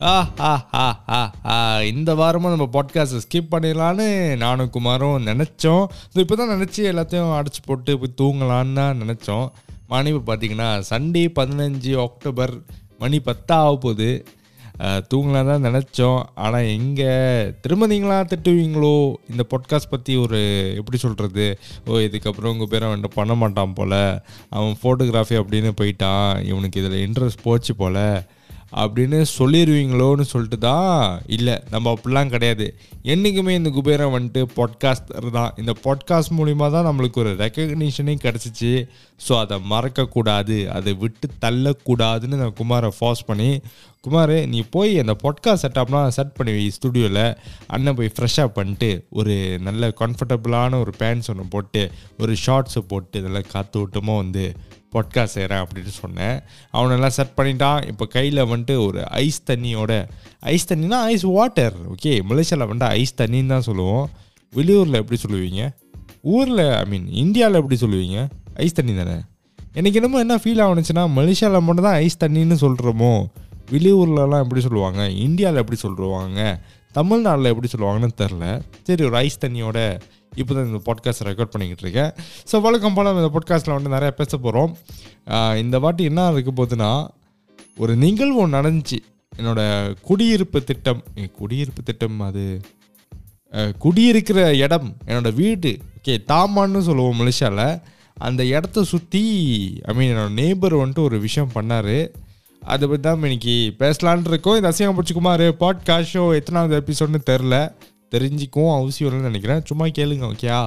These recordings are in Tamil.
ஆ ஆ ஆ ஆ ஆ. இந்த வாரமும் நம்ம பாட்காஸ்ட்டை ஸ்கிப் பண்ணிடலான்னு நானும் குமாரும் நினச்சோம். இப்போ தான் நினச்சி எல்லாத்தையும் அடைச்சி போட்டு போய் தூங்கலான்னு தான் நினச்சோம். மணி இப்போ பார்த்தீங்கன்னா சண்டே பதினஞ்சு அக்டோபர் மணி பத்தாக போகுது. தூங்கலாம் தான் நினச்சோம். ஆனால் எங்கே திரும்ப நீங்களா திட்டுவீங்களோ? இந்த பாட்காஸ்ட் பற்றி ஒரு எப்படி சொல்கிறது ஓ இதுக்கப்புறம் உங்கள் பேரை வந்துட்டு பண்ண மாட்டான் போல். அவன் ஃபோட்டோகிராஃபி அப்படின்னு போயிட்டான். இவனுக்கு இதில் இன்ட்ரெஸ்ட் போச்சு போல். அப்படின்னு சொல்லிடுவீங்களோன்னு சொல்லிட்டு தான் இல்லை நம்ம அப்படிலாம் கிடையாது. என்றைக்குமே இந்த குபேரன் வந்துட்டு பாட்காஸ்டர் தான். இந்த பாட்காஸ்ட் மூலிமா தான் நம்மளுக்கு ஒரு ரெக்கக்னிஷனே கிடச்சிச்சு. ஸோ அதை மறக்கக்கூடாது. அதை விட்டு தள்ளக்கூடாதுன்னு நான் குமாரை ஃபாஸ் பண்ணி குமார் நீ போய் அந்த பொட்காஸ்ட் செட்டப்லாம் செட் பண்ணி வை ஸ்டுடியோவில் அண்ணன் போய் ஃப்ரெஷ்ஷாக பண்ணிட்டு ஒரு நல்ல கம்ஃபர்டபுளான ஒரு பேண்ட்ஸ் ஒன்று போட்டு ஒரு ஷார்ட்ஸை போட்டு நல்லா காற்று விட்டுமோ வந்து பொட்காஸ்ட் செய்கிறேன் அப்படின்னு சொன்னேன். அவனெல்லாம் செட் பண்ணிட்டான். இப்போ கையில் வந்துட்டு ஒரு ஐஸ் தண்ணியோட ஐஸ் தண்ணினா ஐஸ் வாட்டர் ஓகே மலேசியாவில் வந்துட்டு ஐஸ் தண்ணின்னு தான் சொல்லுவோம். வெளியூரில் எப்படி சொல்லுவீங்க? ஊரில் ஐ மீன் இந்தியாவில் எப்படி சொல்லுவீங்க? ஐஸ் தண்ணி தானே? எனக்கு என்னமோ என்ன ஃபீல் ஆகணுச்சுன்னா மலேசியாவில் மட்டும் தான் ஐஸ் தண்ணின்னு சொல்கிறோமோ வெளியூர்லலாம் எப்படி சொல்லுவாங்க? இந்தியாவில் எப்படி சொல்லுவாங்க? தமிழ்நாட்டில் எப்படி சொல்லுவாங்கன்னு தெரில சரி ஒரு ஐஸ் தண்ணியோட இப்போ தான் இந்த பாட்காஸ்ட் ரெக்கார்ட் பண்ணிக்கிட்டு இருக்கேன். ஸோ வழக்கம் போல் இந்த பாட்காஸ்ட்டில் வந்து நிறையா பேச போகிறோம் இந்த வாட்டி என்ன இருக்க போகுதுன்னா ஒரு நிகழ்வு ஒன்று நடந்துச்சு. என்னோட குடியிருப்பு திட்டம். என் குடியிருப்பு திட்டம் அது? குடியிருக்கிற இடம். என்னோட வீடு. ஓகே தாமான்னு சொல்லுவோம் மலேசியாவில் அந்த இடத்த சுற்றி ஐ மீன் என்னோட நேபர் வந்துட்டு ஒரு விஷயம் பண்ணார். அதை பற்றி தான் இன்னைக்கு பேசலான் இருக்கோம். இந்த அசிங்கம் பிடிச்சிக்குமாரு பாட்காஸ்ட் ஷோ எத்தனாவது எபிசோட்னு தெரில தெரிஞ்சிக்கும் அவசியம் இல்லைன்னு நினைக்கிறேன். சும்மா கேளுங்க ஓகேயா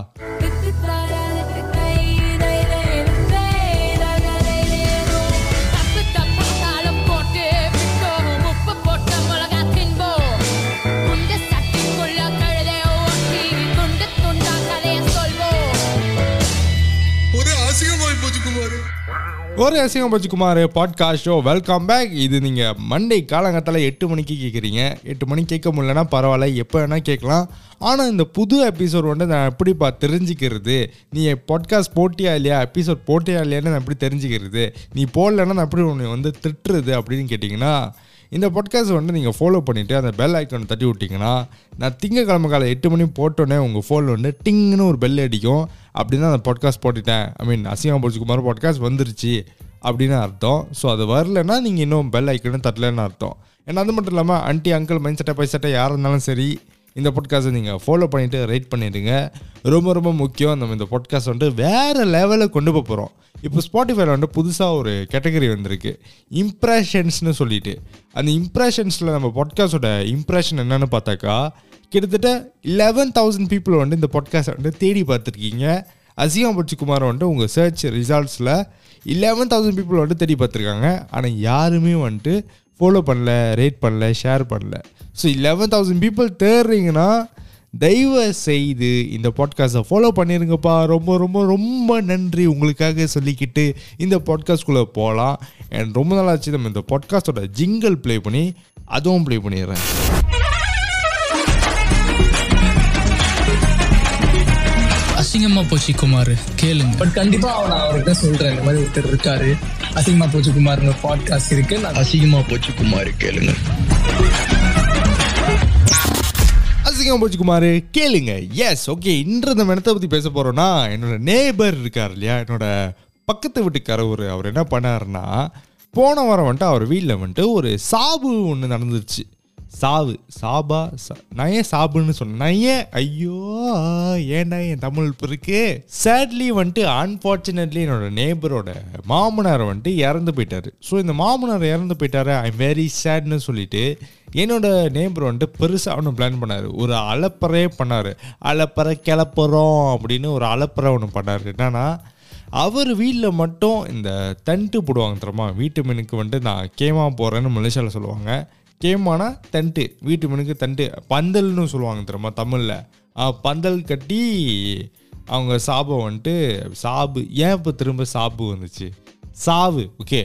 ஒரு அசிங்கம் பச்சுக்குமார் பாட்காஸ்ட் ஷோ வெல்கம் பேக் இது நீங்கள் மண்டே காலங்கத்தில் எட்டு மணிக்கு கேட்குறீங்க எட்டு மணிக்கு கேட்க முடியலன்னா பரவாயில்ல எப்போ வேணால் கேட்கலாம். ஆனால் இந்த புது எபிசோட் வந்து நான் எப்படிப்பா தெரிஞ்சுக்கிறது? நீ பாட்காஸ்ட் போட்டியா இல்லையா? எபிசோட் போட்டியா இல்லையான்னு நான் எப்படி தெரிஞ்சுக்கிறது? நீ போடலன்னா நான் எப்படி உன்னை வந்து திட்டுறது அப்படின்னு கேட்டிங்கன்னா இந்த பாட்காஸ்ட் வந்து நீங்கள் ஃபாலோ பண்ணிவிட்டு அந்த பெல் ஐக்கான் தட்டி விட்டிங்கன்னா நான் திங்கக்கிழமை காலை எட்டு மணி போட்டோன்னே உங்கள் ஃபோனில் வந்து டிங்னு ஒரு பெல் அடிக்கும். அப்படின்னு அந்த பாட்காஸ்ட் போட்டுட்டேன். ஐ மீன் அசிங்கம் பொடிச்சுக்குமார் பாட்காஸ்ட் வந்துருச்சு அப்படின்னு அர்த்தம். ஸோ அது வரலன்னா நீங்கள் இன்னும் பெல் ஐக்கனும் தட்டலன்னு அர்த்தம். ஏன்னா அது மட்டும் இல்லாமல் ஆன்ட்டி அங்கிள் மைண்ட் செட்டை பை செட்டை யாராக இருந்தாலும் சரி இந்த பாட்காஸ்ட்டை நீங்கள் ஃபாலோ பண்ணிவிட்டு ரைட் பண்ணிவிடுங்க ரொம்ப ரொம்ப முக்கியம். நம்ம இந்த பாட்காஸ்ட் வந்துட்டு வேறு லெவலில் கொண்டு போக போகிறோம் இப்போ ஸ்பாட்டிஃபைல வந்துட்டு புதுசாக ஒரு கேட்டகரி வந்திருக்கு. இம்ப்ரெஷன்ஸ்னு சொல்லிட்டு. அந்த இம்ப்ரெஷன்ஸில் நம்ம பாட்காஸ்டோட இம்ப்ரெஷன் என்னன்னு பார்த்தாக்கா கிட்டத்தட்ட லெவன் தௌசண்ட் பீப்புள் வந்து இந்த பாட்காஸ்ட்டை வந்து தேடி பார்த்துருக்கீங்க. அசியம் பட்சிக்குமார் வந்துட்டு உங்கள் சர்ச் ரிசல்ட்ஸில் லெவன் தௌசண்ட் பீப்புள் வந்துட்டு தேடி பார்த்துருக்காங்க. ஆனால் யாருமே வந்துட்டு ஃபாலோ பண்ணல ரேட் பண்ணல ஷேர் பண்ணல. ஸோ லெவன் தௌசண்ட் பீப்புள் தேடுறீங்கன்னா தயவு செய்து இந்த பாட்காஸ்ட்டை ஃபாலோ பண்ணிடுங்கப்பா ரொம்ப ரொம்ப ரொம்ப நன்றி உங்களுக்காக சொல்லிக்கிட்டு இந்த பாட்காஸ்ட்குள்ளே போகலாம் அண்ட் ரொம்ப நாளாச்சு நம்ம இந்த பாட்காஸ்ட்டோட ஜிங்கிள் ப்ளே பண்ணி அதுவும் ப்ளே பண்ணிடுறேன். அசிங்கமா போச்சு குமார். கேளுங்க. பட் கண்டிப்பா அவன் அவர்கிட்ட சொல்றேன். இந்த மாதிரி ஒருத்தர் இருக்காரு. அசிங்கமா போச்சு குமார்னு பாட்காஸ்ட் இருக்கு. நான் அசிங்கமா போச்சு குமார் கேளுங்க. அசிங்கம் போச்சு குமார் கேளுங்க. எஸ் ஓகே இன்று நம்ம என்னத்தை பற்றி பேச போகிறோன்னா என்னோட நேபர் இருக்கார் இல்லையா? என்னோட பக்கத்து வீட்டுக்காரவர் அவர் என்ன பண்ணாருன்னா போன வாரம் வந்துட்டு அவர் வீட்டில் வந்துட்டு ஒரு சாவு ஒன்று நடந்துருச்சு. சாவு சாபா சா- நான் ஏன் சாபுன்னு சொன்னேன் நான் ஏன் ஐயோ ஏன்டா என் தமிழ் இப்போ இருக்கு சேட்லி வந்துட்டு அன்ஃபார்ச்சுனேட்லி என்னோட நேபரோட மாமனார் வந்துட்டு இறந்து போயிட்டாரு. ஸோ இந்த மாமனார் இறந்து போயிட்டாரு ஐ வெரி சேட்னு சொல்லிட்டு என்னோட நேபர் வந்துட்டு பெருசாக ஒன்று பிளான் பண்ணார். ஒரு அலப்பறையே பண்ணார். அலப்பறை கிளப்புறோம் அப்படின்னு ஒரு அலப்பறை ஒன்று பண்ணார். என்னன்னா அவர் வீட்டில் மட்டும் இந்த தண்டு போடுவாங்க தெரியுமா? வீட்டு மீனுக்கு வந்துட்டு நான் கேமா போகிறேன்னு மலேசியாவில் சொல்லுவாங்க. கேமானா தண்டு வீட்டு மனுக்கு தண்டு. பந்தல்னு சொல்லுவாங்க தெரியுமா தமிழில். பந்தல் கட்டி அவங்க சாபை வந்துட்டு சாபு ஏன் இப்போ திரும்ப சாபு வந்துச்சு? சாவு ஓகே.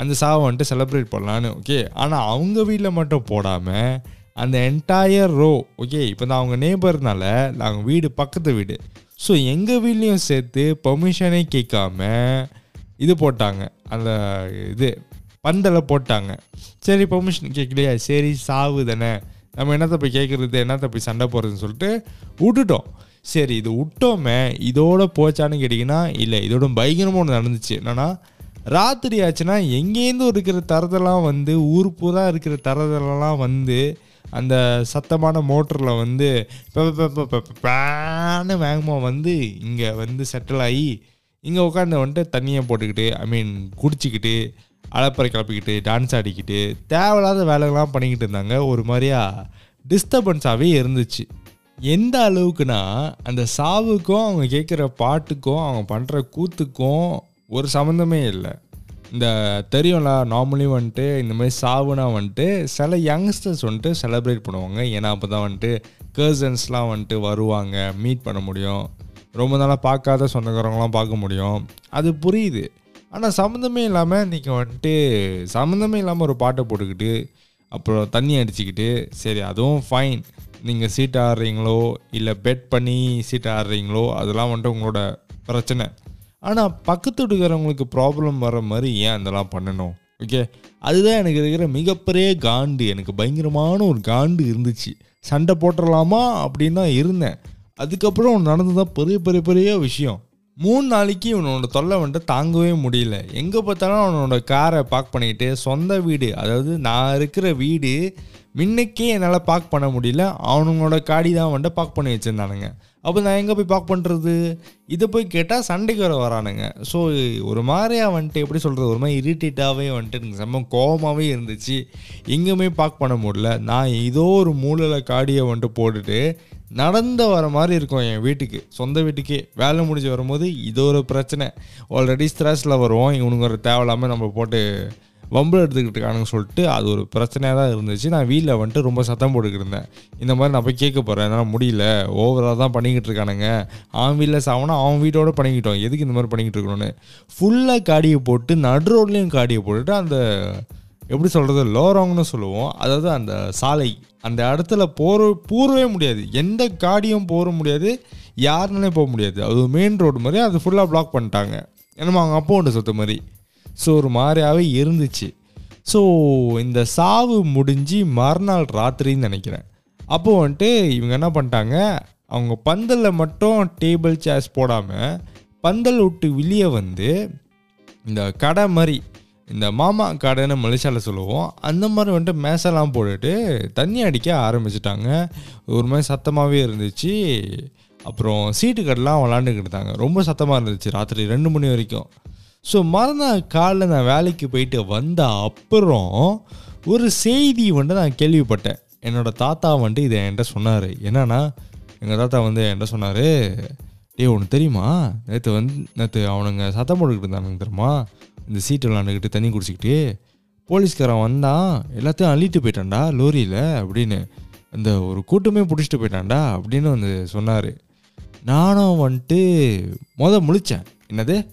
அந்த சாவை வந்துட்டு செலிப்ரேட் பண்ணலான்னு ஓகே. ஆனால் அவங்க வீட்டில் மட்டும் போடாமல் அந்த என்டையர் ரோ ஓகே. இப்போ நான் அவங்க நேபர்னால நாங்கள் வீடு பக்கத்து வீடு. ஸோ எங்கள் வீட்லேயும் சேர்த்து பெர்மிஷனே கேட்காம இது போட்டாங்க. அந்த இது பந்தலை போட்டாங்க. சரி பெர்மிஷன் கேட்கலையா சரி சாவு தானே. நம்ம என்னத்தை போய் கேட்குறது என்னத்தை போய் சண்டை போடுறதுன்னு சொல்லிட்டு விட்டுட்டோம். சரி இது விட்டோமே. இதோட போச்சான்னு கேட்டிங்கன்னா இல்லை இதோட பயங்கரமாக ஒன்று நடந்துச்சு. என்னன்னா ராத்திரி ஆச்சுன்னா எங்கேருந்து இருக்கிற தரதெல்லாம் வந்து ஊர் பூரா இருக்கிற தரதெல்லாம் வந்து அந்த சத்தமான மோட்டரில் வந்து பெ- பேன்னு வேகமாக வந்து இங்கே வந்து செட்டில் ஆகி இங்கே உட்காந்து வந்துட்டு தண்ணியை போட்டுக்கிட்டு ஐ மீன் குடிச்சிக்கிட்டு அலப்பறை கிளப்பிக்கிட்டு டான்ஸ் ஆடிக்கிட்டு தேவையில்லாத வேலைகள்லாம் பண்ணிக்கிட்டு இருந்தாங்க. ஒரு மாதிரியா டிஸ்டர்பன்ஸாகவே இருந்துச்சு. எந்த அளவுக்குனா அந்த சாவுக்கும் அவங்க கேட்குற பாட்டுக்கும் அவங்க பண்ணுற கூத்துக்கும் ஒரு சம்மந்தமே இல்லை. இந்த தெரியும்ல நார்மலி வந்துட்டு இந்த மாதிரி சாவுனா வந்துட்டு சில யங்ஸ்டர்ஸ் வந்துட்டு செலப்ரேட் பண்ணுவாங்க. ஏன்னா அப்போ தான் வந்துட்டு கர்சன்ஸ்லாம் வந்துட்டு வருவாங்க மீட் பண்ண முடியும். ரொம்ப நாளாக பார்க்காத சொந்தக்காரங்களாம் பார்க்க முடியும். அது புரியுது. ஆனால் சம்மந்தமே இல்லாமல் இன்றைக்கி வந்துட்டு சம்மந்தமே இல்லாமல் ஒரு பாட்டை போட்டுக்கிட்டு அப்புறம் தண்ணி அடிச்சுக்கிட்டு சரி அதுவும் ஃபைன் நீங்கள் சீட் ஆடுறீங்களோ இல்லை பெட் பண்ணி சீட் ஆடுறீங்களோ அதெல்லாம் வந்துட்டு உங்களோட பிரச்சனை. ஆனால் பக்கத்து வீட்டுக்காரவங்களுக்கு ப்ராப்ளம் வர மாதிரி ஏன் அதெல்லாம் பண்ணணும்? ஓகே அதுதான் எனக்கு இருக்கிற மிகப்பெரிய காண்டு. எனக்கு பயங்கரமான ஒரு காண்டு இருந்துச்சு. சண்டை போட்டுடலாமா அப்படின்னு தான் இருந்தேன். அதுக்கப்புறம் நடந்ததான் பெரிய பெரிய பெரிய விஷயம். மூணு நாளைக்கு இவனோட தொல்லை வந்துட்டு தாங்கவே முடியல. எங்கே பார்த்தாலும் அவனோட காரை பார்க் பண்ணிக்கிட்டு சொந்த வீடு அதாவது நான் இருக்கிற வீடு முன்னைக்கே என்னால் பார்க் பண்ண முடியல. அவனுங்களோட காடி தான் வந்துட்டு பார்க் பண்ணி வச்சுருந்தானுங்க. அப்போ நான் எங்கே போய் பார்க் பண்ணுறது இதை போய் கேட்டால் சண்டைக்கு வர வரானுங்க. ஸோ ஒரு மாதிரியா வந்துட்டு எப்படி சொல்கிறது ஒரு மாதிரி இரிட்டேட்டாகவே வந்துட்டு எனக்கு செம்ம கோவமாகவே இருந்துச்சு. எங்கேயுமே பார்க் பண்ண முடியல. நான் ஏதோ ஒரு மூலையில் காடியை வந்துட்டு போட்டுட்டு நடந்து வர மாதிரி இருக்கும் என் வீட்டுக்கு. சொந்த வீட்டுக்கே வேலை முடிஞ்சு வரும்போது இது ஒரு பிரச்சனை. ஆல்ரெடி ஸ்ட்ரெஸ்ஸில் வருவோம். இவனுங்க ஒரு தேவையில்லாமல் நம்ம போட்டு வம்பு எடுத்துக்கிட்டு இருக்கானுங்க சொல்லிட்டு அது ஒரு பிரச்சனையாக தான் இருந்துச்சு. நான் வீட்டில் வந்துட்டு ரொம்ப சத்தம் போட்டுக்கிட்டு இருந்தேன். இந்த மாதிரி நான் போய் கேட்க போகிறேன் என்னால் முடியல. ஓவராக தான் பண்ணிக்கிட்டு இருக்கானுங்க. அவன் வீட்டில் சாவனா அவன் வீட்டோட பண்ணிக்கிட்டோம். எதுக்கு இந்த மாதிரி பண்ணிக்கிட்டு இருக்கணும்னு. ஃபுல்லாக காடியை போட்டு நடு ரோட்லேயும் காடியை போட்டுட்டு அந்த எப்படி சொல்கிறது லோராங்னு சொல்லுவோம். அதாவது அந்த சாலை. அந்த இடத்துல போற பூரவே முடியாது. எந்த காடியும் போற முடியாது. யாருனாலே போக முடியாது. அது மெயின் ரோடு மாதிரி அது ஃபுல்லாக பிளாக் பண்ணிட்டாங்க. என்னமோ அவங்க அப்போ ஒன்று சொத்த மாதிரி. ஸோ ஒரு மாதிரியாகவே இருந்துச்சு. ஸோ இந்த சாவு முடிஞ்சு மறுநாள் ராத்திரின்னு நினைக்கிறேன். அப்போ வந்துட்டு இவங்க என்ன பண்ணிட்டாங்க? அவங்க பந்தலில் மட்டும் டேபிள் சேர்ஸ் போடாமல் பந்தல் விட்டு வெளியே வந்து இந்த கடை மாதிரி இந்த மாமா கடைன்னு மலேசியாவில் சொல்லுவோம். அந்த மாதிரி வந்துட்டு மேசெல்லாம் போட்டுட்டு தண்ணி அடிக்க ஆரம்பிச்சிட்டாங்க. ஒரு மாதிரி சத்தமாகவே இருந்துச்சு. அப்புறம் சீட்டு கடைலாம் விளாண்டுக்கிட்டு இருந்தாங்க. ரொம்ப சத்தமாக இருந்துச்சு ராத்திரி ரெண்டு மணி வரைக்கும். ஸோ மறுநாள் காலைல நான் வேலைக்கு போயிட்டு வந்த அப்புறம் ஒரு செய்தி வந்துட்டு நான் கேள்விப்பட்டேன். என்னோட தாத்தா வந்துட்டு இதை என்கிட்ட சொன்னார். என்னன்னா எங்கள் தாத்தா வந்து என்கிட்ட சொன்னார் டே ஒன்று தெரியுமா? நேற்று வந்து நேற்று அவனுங்க சத்தம் போட்டுக்கிட்டு இருந்தானுங்க தெரியுமா? இந்த சீட்டு விளாண்டுக்கிட்டு தண்ணி குடிச்சிக்கிட்டு போலீஸ்காரன் வந்தான் எல்லாத்தையும் அள்ளிட்டு போயிட்டான்டா லோரியில் அப்படின்னு அந்த ஒரு கூட்டமே பிடிச்சிட்டு போயிட்டான்டா அப்படின்னு வந்து சொன்னார். நானும் வந்துட்டு முத முழிச்சேன். என்னது?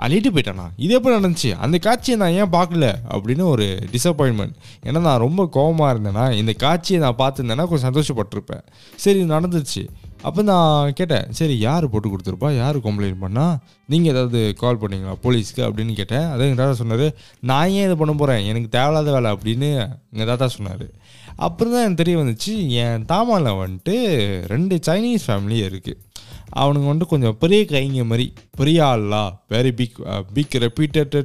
அள்ளிட்டு போயிட்டானா? இது எப்படி நடந்துச்சு? அந்த காட்சியை நான் ஏன் பார்க்கல? அப்படின்னு ஒரு டிசப்பாயின்மெண்ட் ஏன்னா நான் ரொம்ப கோவமாக இருந்தேன்னா இந்த காட்சியை நான் பார்த்துருந்தேன்னா கொஞ்சம் சந்தோஷப்பட்டிருப்பேன். சரி நடந்துச்சு. அப்போ நான் கேட்டேன் சரி யார் போட்டு கொடுத்துருப்பா? யார் கம்ப்ளைண்ட் பண்ணால் நீங்கள் ஏதாவது கால் பண்ணீங்களா? போலீஸ்க்கு அப்படின்னு கேட்டேன். அதே எங்கள் தாத்தா சொன்னார் நான் ஏன் இதை பண்ண போகிறேன் எனக்கு தேவையில்லாத வேலை அப்படின்னு எங்கள் தாத்தா சொன்னார். அப்புறம் தான் எனக்கு தெரிய வந்துச்சு என் தாமாவில் வந்துட்டு ரெண்டு சைனீஸ் ஃபேமிலி இருக்குது அவனுங்க வந்துட்டு கொஞ்சம் பெரிய கைங்க மாதிரி பெரிய ஆள்லா very big big reputed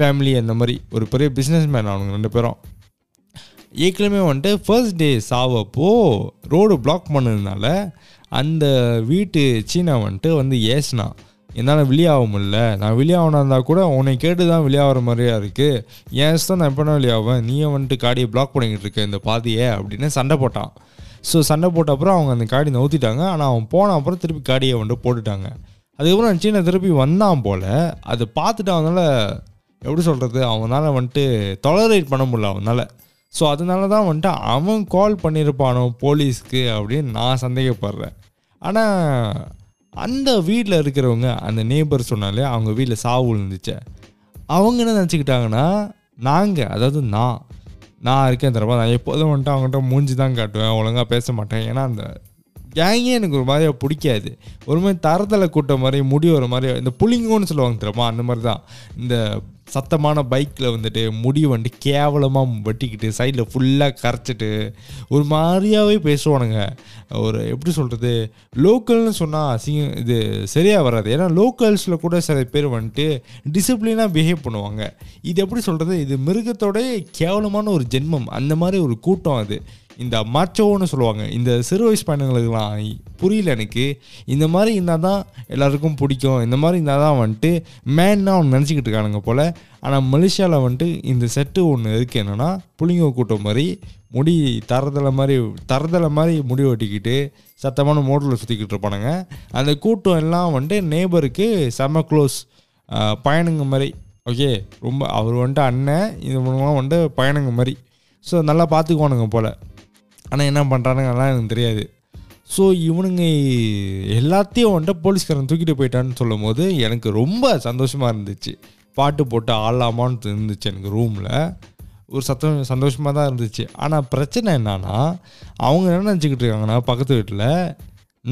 family அந்த மாதிரி ஒரு பெரிய பிஸ்னஸ் மேன் அவனுங்க ரெண்டு பேரும். ஏற்கனவே வந்துட்டு ஃபர்ஸ்ட் டே சாவப்போ ரோடு பிளாக் பண்ணதுனால அந்த வீட்டு சீனா வந்துட்டு வந்து ஏசினா என்னால் வெளியாக முடியல. நான் வெளியாகனா இருந்தால் கூட உன்னை கேட்டு தான் வெளியாகிற மாதிரியா இருக்குது ஏன் தான் நான் எப்போ வெளியாவேன் நீயே வந்துட்டு காடியை பிளாக் பண்ணிக்கிட்டு இருக்க இந்த பாதியை அப்படின்னு சண்டை போட்டான். ஸோ சண்டை போட்ட அப்புறம் அவங்க அந்த காடி நவுத்திட்டாங்க. ஆனால் அவன் போன அப்புறம் திருப்பி காடியை வந்துட்டு போட்டுட்டாங்க. அதுக்கப்புறம் சீனா திருப்பி வந்தான் போல். அதை பார்த்துட்டு அவனால் எப்படி சொல்கிறது அவனால் வந்துட்டு தொலரேட் பண்ண முடியல அவனால். ஸோ அதனால தான் வந்துட்டு அவன் கால் பண்ணியிருப்பானோ போலீஸ்க்கு அப்படின்னு நான் சந்தேகப்படுறேன். ஆனால் அந்த வீட்டில் இருக்கிறவங்க அந்த நேபர் சொன்னாலே அவங்க வீட்டில் சாவு இருந்துச்சு அவங்க என்ன நினச்சிக்கிட்டாங்கன்னா நாங்கள் அதாவது நான் நான் இருக்கேன் தரப்பா நான் எப்போதும் வந்துட்டு அவங்ககிட்ட மூஞ்சி தான் காட்டுவேன் ஒழுங்காக பேச மாட்டேன். ஏன்னா அந்த கேங்கே எனக்கு ஒரு மாதிரியாக பிடிக்காது. ஒரு மாதிரி தரத்தில் கூட்ட மாதிரி முடி ஒரு மாதிரி இந்த புளிங்கோன்னு சொல்லுவாங்க தெரியுமா? அந்த மாதிரி தான் இந்த சத்தமான பைக்கில் வந்துட்டு முடி வந்துட்டு கேவலமாக வெட்டிக்கிட்டு சைடில் ஃபுல்லாக கரைச்சிட்டு ஒரு மாதிரியாவே பேசுவானுங்க. ஒரு எப்படி சொல்கிறது லோக்கல்னு சொன்னால் அசிங்கம் இது சரியாக வராது. ஏன்னா லோக்கல்ஸில் கூட சில பேர் வந்துட்டு டிசிப்ளினாக பிஹேவ் பண்ணுவாங்க. இது எப்படி சொல்கிறது இது மிருகத்தோட கேவலமான ஒரு ஜென்மம். அந்த மாதிரி ஒரு கூட்டம் அது. இந்த மச்சோன்னு சொல்லுவாங்க. இந்த சிறு வயசு பயணங்களுக்கெல்லாம் புரியல எனக்கு. இந்த மாதிரி இருந்தால் தான் எல்லாருக்கும் பிடிக்கும். இந்த மாதிரி இருந்தால் தான் வந்துட்டு மேன்னா அவன் நினச்சிக்கிட்டு இருக்கானுங்க போல். ஆனால் மலேசியாவில் வந்துட்டு இந்த செட்டு ஒன்று இருக்குது என்னென்னா புளிங்க கூட்டம் மாதிரி முடி தரதலை மாதிரி தரதலை மாதிரி முடி வெட்டிக்கிட்டு சத்தமான மோட்டரில் சுற்றிக்கிட்டு இருப்பானுங்க. அந்த கூட்டம் எல்லாம் வந்துட்டு நேபருக்கு செம க்ளோஸ் பயணங்க மாதிரி. ஓகே ரொம்ப அவர் வந்துட்டு அண்ணன் இது மூலமாக வந்துட்டு பயணங்க மாதிரி. ஸோ நல்லா பார்த்துக்குவானுங்க போல். ஆனால் என்ன பண்ணுறானுங்க அதெல்லாம் எனக்கு தெரியாது. ஸோ இவனுங்க எல்லாத்தையும் வந்துட்டு போலீஸ்காரன் தூக்கிட்டு போயிட்டான்னு சொல்லும் போது எனக்கு ரொம்ப சந்தோஷமாக இருந்துச்சு. பாட்டு போட்டு ஆடலாமான்னு இருந்துச்சு எனக்கு ரூமில் ஒரு சத்தம் சந்தோஷமாக தான் இருந்துச்சு. ஆனால் பிரச்சனை என்னன்னா அவங்க என்ன நினச்சிக்கிட்டு இருக்காங்கன்னா பக்கத்து வீட்டில்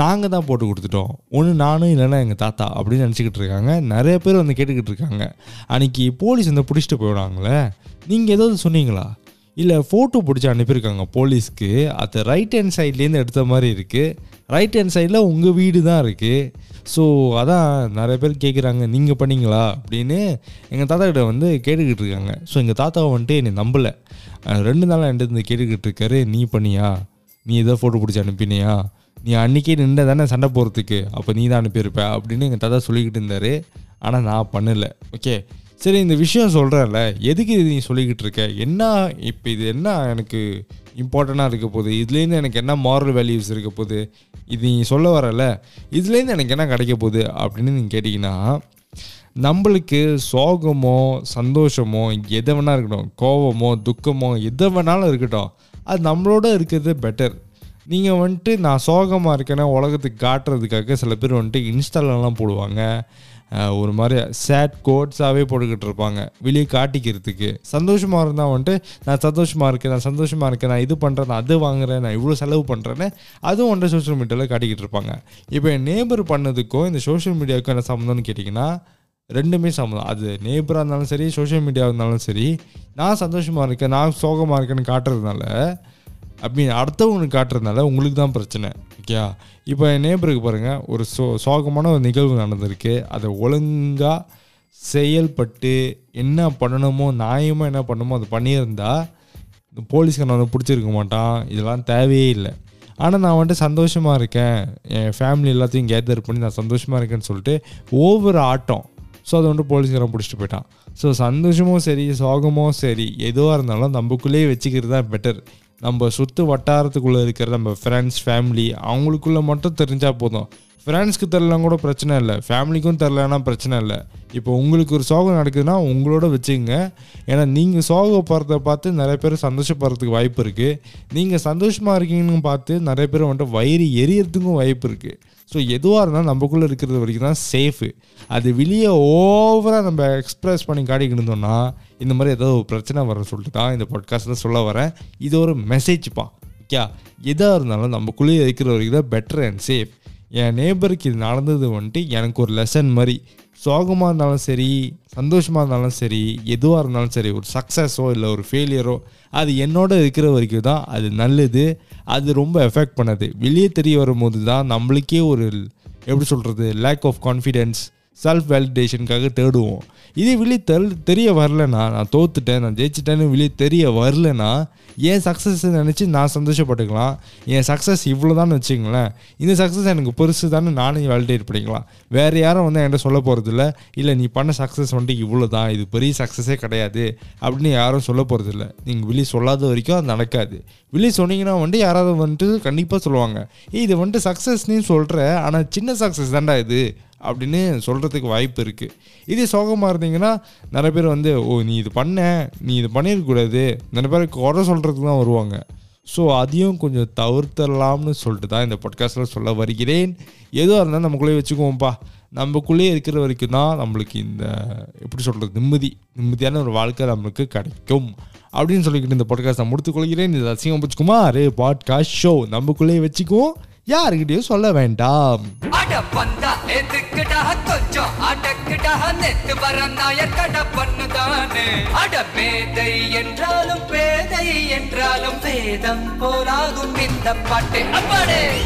நாங்கள் தான் போட்டு கொடுத்துட்டோம். ஒன்று நானும் இல்லைன்னா எங்கள் தாத்தா அப்படின்னு நினச்சிக்கிட்டு இருக்காங்க. நிறைய பேர் வந்து கேட்டுக்கிட்டு இருக்காங்க. அன்றைக்கி போலீஸ் வந்து பிடிச்சிட்டு போயிடுவாங்களே. நீங்கள் ஏதாவது சொன்னீங்களா? இல்லை ஃபோட்டோ பிடிச்சி அனுப்பியிருக்காங்க போலீஸ்க்கு அது ரைட் ஹேண்ட் சைட்லேருந்து எடுத்த மாதிரி இருக்குது ரைட் ஹேண்ட் சைடில் உங்கள் வீடு தான் இருக்குது ஸோ அதான் நிறைய பேர் கேட்குறாங்க நீங்கள் பண்ணீங்களா? அப்படின்னு எங்கள் தாத்தா கிட்ட வந்து கேட்டுக்கிட்டு இருக்காங்க. ஸோ எங்கள் தாத்தாவை வந்துட்டு என்னை நம்பலை. ரெண்டு நாளாக என்கிட்ட இருந்து கேட்டுக்கிட்டு இருக்காரு நீ பண்ணியா? நீ எதோ ஃபோட்டோ பிடிச்சி அனுப்பினியா? நீ அன்றைக்கே நின்று தானே சண்டை போகிறதுக்கு அப்போ நீ தான் அனுப்பியிருப்ப? அப்படின்னு எங்கள் தாத்தா சொல்லிக்கிட்டு இருந்தார். ஆனால் நான் பண்ணலை. ஓகே சரி இந்த விஷயம் சொல்கிறேன்ல எதுக்கு இது நீ சொல்லிக்கிட்டு இருக்க? என்ன இப்போ இது என்ன எனக்கு இம்பார்ட்டண்ட்டாக இருக்க போகுது? இதுலேருந்து எனக்கு என்ன மாரல் வேல்யூஸ் இருக்க போகுது? இது நீ சொல்ல வரல. இதுலேருந்து எனக்கு என்ன கிடைக்க போகுது? அப்படின்னு நீங்கள் கேட்டிங்கன்னா நம்மளுக்கு சோகமோ சந்தோஷமோ எதை வேணா இருக்கட்டும் கோவமோ துக்கமோ எதை வேணாலும் இருக்கட்டும் அது நம்மளோட இருக்கிறது பெட்டர் நீங்கள் வந்துட்டு நான் சோகமாக இருக்கேன்னா உலகத்துக்கு காட்டுறதுக்காக சில பேர் வந்துட்டு இன்ஸ்டாலெலாம் போடுவாங்க. ஒரு மாதிரி சேட் கோட்ஸாகவே போட்டுக்கிட்டு இருப்பாங்க. வெளியே காட்டிக்கிறதுக்கு. சந்தோஷமாக இருந்தால் வந்துட்டு நான் சந்தோஷமாக இருக்கேன் நான் சந்தோஷமாக இருக்கேன் நான் இது பண்ணுறேன் நான் அது வாங்குறேன் நான் இவ்வளோ செலவு பண்ணுறேன்னு அதுவும் வந்துட்டு சோஷியல் மீடியாவில் காட்டிக்கிட்டு இருப்பாங்க. இப்போ என் நேபர் பண்ணதுக்கும் இந்த சோஷியல் மீடியாவுக்கும் என்ன சம்மந்தம்னு கேட்டிங்கன்னா ரெண்டுமே சம்மந்தம். அது நேபராக இருந்தாலும் சரி சோஷியல் மீடியாவாக இருந்தாலும் சரி நான் சந்தோஷமாக இருக்கேன் நான் சோகமாக இருக்கேன்னு காட்டுறதுனால அப்படி அடுத்தவங்களுக்கு காட்டுறதுனால உங்களுக்கு தான் பிரச்சனை ஓகே இப்போ என் நேபருக்கு பாருங்கள் ஒரு சோ சோகமான ஒரு நிகழ்வு நடந்திருக்கு. அதை ஒழுங்காக செயல்பட்டு என்ன பண்ணணுமோ நியாயமாக என்ன பண்ணணுமோ அதை பண்ணியிருந்தா இந்த போலீஸ்காரன் வந்து பிடிச்சிருக்க மாட்டான். இதெல்லாம் தேவையே இல்லை. ஆனால் நான் வந்துட்டு சந்தோஷமாக இருக்கேன். என் ஃபேமிலி எல்லாத்தையும் கேதர் பண்ணி நான் சந்தோஷமாக இருக்கேன்னு சொல்லிட்டு ஒவ்வொரு ஆட்டம் ஸோ அதை வந்துட்டு போலீஸ்காரன் பிடிச்சிட்டு போயிட்டான். ஸோ சந்தோஷமும் சரி சோகமும் சரி எதுவாக இருந்தாலும் நமக்குள்ளேயே வச்சுக்கிறது தான் பெட்டர் நம்ம சுற்று வட்டாரத்துக்குள்ளே இருக்கிற நம்ம ஃப்ரெண்ட்ஸ் ஃபேமிலி அவங்களுக்குள்ளே மட்டும் தெரிஞ்சால் போதும். ஃப்ரெண்ட்ஸ்க்கு தரலாம் கூட பிரச்சனை இல்லை. ஃபேமிலிக்கும் தரலன்னா பிரச்சனை இல்லை. இப்போ உங்களுக்கு ஒரு சோகம் நடக்குதுன்னா உங்களோட வச்சுங்க ஏன்னா நீங்கள் சோகப்படுறத பார்த்து நிறைய பேர் சந்தோஷப்படுறதுக்கு வாய்ப்பு இருக்குது நீங்கள் சந்தோஷமாக இருக்கீங்கன்னு பார்த்து நிறைய பேர் வந்துட்டு வயிறு எரியறதுக்கும் வாய்ப்பு இருக்குது ஸோ எதுவாக இருந்தாலும் நமக்குள்ளே இருக்கிறது வரைக்கும் தான் சேஃபு அது வெளியே ஓவராக நம்ம எக்ஸ்ப்ரெஸ் பண்ணி காட்டிக்கிட்டு இருந்தோம்னா இந்த மாதிரி ஏதோ ஒரு பிரச்சனை வர சொல்லிட்டு தான் இந்த பாட்காஸ்ட்டில் சொல்ல வரேன். இது ஒரு மெசேஜ்ப்பா ஓகே எதாக இருந்தாலும் நமக்குள்ளேயே இருக்கிற வரைக்கும் தான் பெட்டர் அண்ட் சேஃப் என் நேபருக்கு இது நடந்தது வந்துட்டு எனக்கு ஒரு லெசன் மாதிரி. சோகமாக இருந்தாலும் சரி சந்தோஷமாக இருந்தாலும் சரி எதுவாக இருந்தாலும் சரி ஒரு சக்ஸஸோ இல்லை ஒரு ஃபெயிலியரோ அது என்னோட இருக்கிற வரைக்கும் தான் அது நல்லது. அது ரொம்ப எஃபெக்ட் பண்ணது. வெளியே தெரிய வரும்போது தான் நம்மளுக்கே ஒரு எப்படி சொல்கிறது லேக் ஆஃப் கான்ஃபிடென்ஸ் செல்ஃப் வேலிடேஷனுக்காக தேடுவோம். இதே வெளியே தெல் தெரிய வரலனா நான் தோத்துட்டேன் நான் ஜெயிச்சிட்டேன்னு வெளியே தெரிய வரலனா என் சக்ஸஸ் நினச்சி நான் சந்தோஷப்பட்டுக்கலாம். என் சக்ஸஸ் இவ்வளோ தான் வச்சுங்களேன் இந்த சக்ஸஸ் எனக்கு பெருசு தானே நானும் வேலிடேட் பண்ணிக்கலாம். வேறு யாரும் வந்து என்கிட்ட சொல்ல போகிறதில்ல இல்லை நீ பண்ண சக்ஸஸ் வந்துட்டு இவ்வளோ தான் இது பெரிய சக்ஸஸே கிடையாது. அப்படின்னு யாரும் சொல்ல போகிறதில்ல நீங்கள் வெளியே சொல்லாத வரைக்கும் அது நடக்காது. வெளியே சொன்னீங்கன்னா வந்துட்டு யாராவது வந்துட்டு கண்டிப்பாக சொல்லுவாங்க. இது வந்துட்டு சக்ஸஸ்னு சொல்கிற ஆனால் சின்ன சக்ஸஸ் தான்டா இது. அப்படின்னு சொல்கிறதுக்கு வாய்ப்பு இருக்குது இதே சோகமாக இருந்தீங்கன்னா நிறைய பேர் வந்து ஓ நீ இது பண்ண நீ இது பண்ணியிருக்கக்கூடாது நிறைய பேர் குறை சொல்கிறதுக்கு தான் வருவாங்க. ஸோ அதையும் கொஞ்சம் தவிர்த்தரலாம்னு சொல்லிட்டு தான் இந்த பாட்காஸ்ட்டில் சொல்ல வருகிறேன். எதுவாக இருந்தாலும் நமக்குள்ளேயே வச்சுக்குவோம்ப்பா. நமக்குள்ளேயே இருக்கிற வரைக்கும் தான் நம்மளுக்கு இந்த எப்படி சொல்கிறது நிம்மதி நிம்மதியான ஒரு வாழ்க்கை நம்மளுக்கு கிடைக்கும். அப்படின்னு சொல்லிக்கிட்டு இந்த பாட்காஸ்ட் நான் முடித்துக்கொள்கிறேன் இது அசிங்கம் வச்சுக்குமா அரே பாட்காஸ்ட் ஷோ. நமக்குள்ளேயே வச்சுக்குவோம். யாருக்கிட்டையும் சொல்ல வேண்டாம். அட பந்தா என்றாலும் பேதை என்றாலும் வேதம் போலாகும் இந்த பாட்டு. அப்பாடே!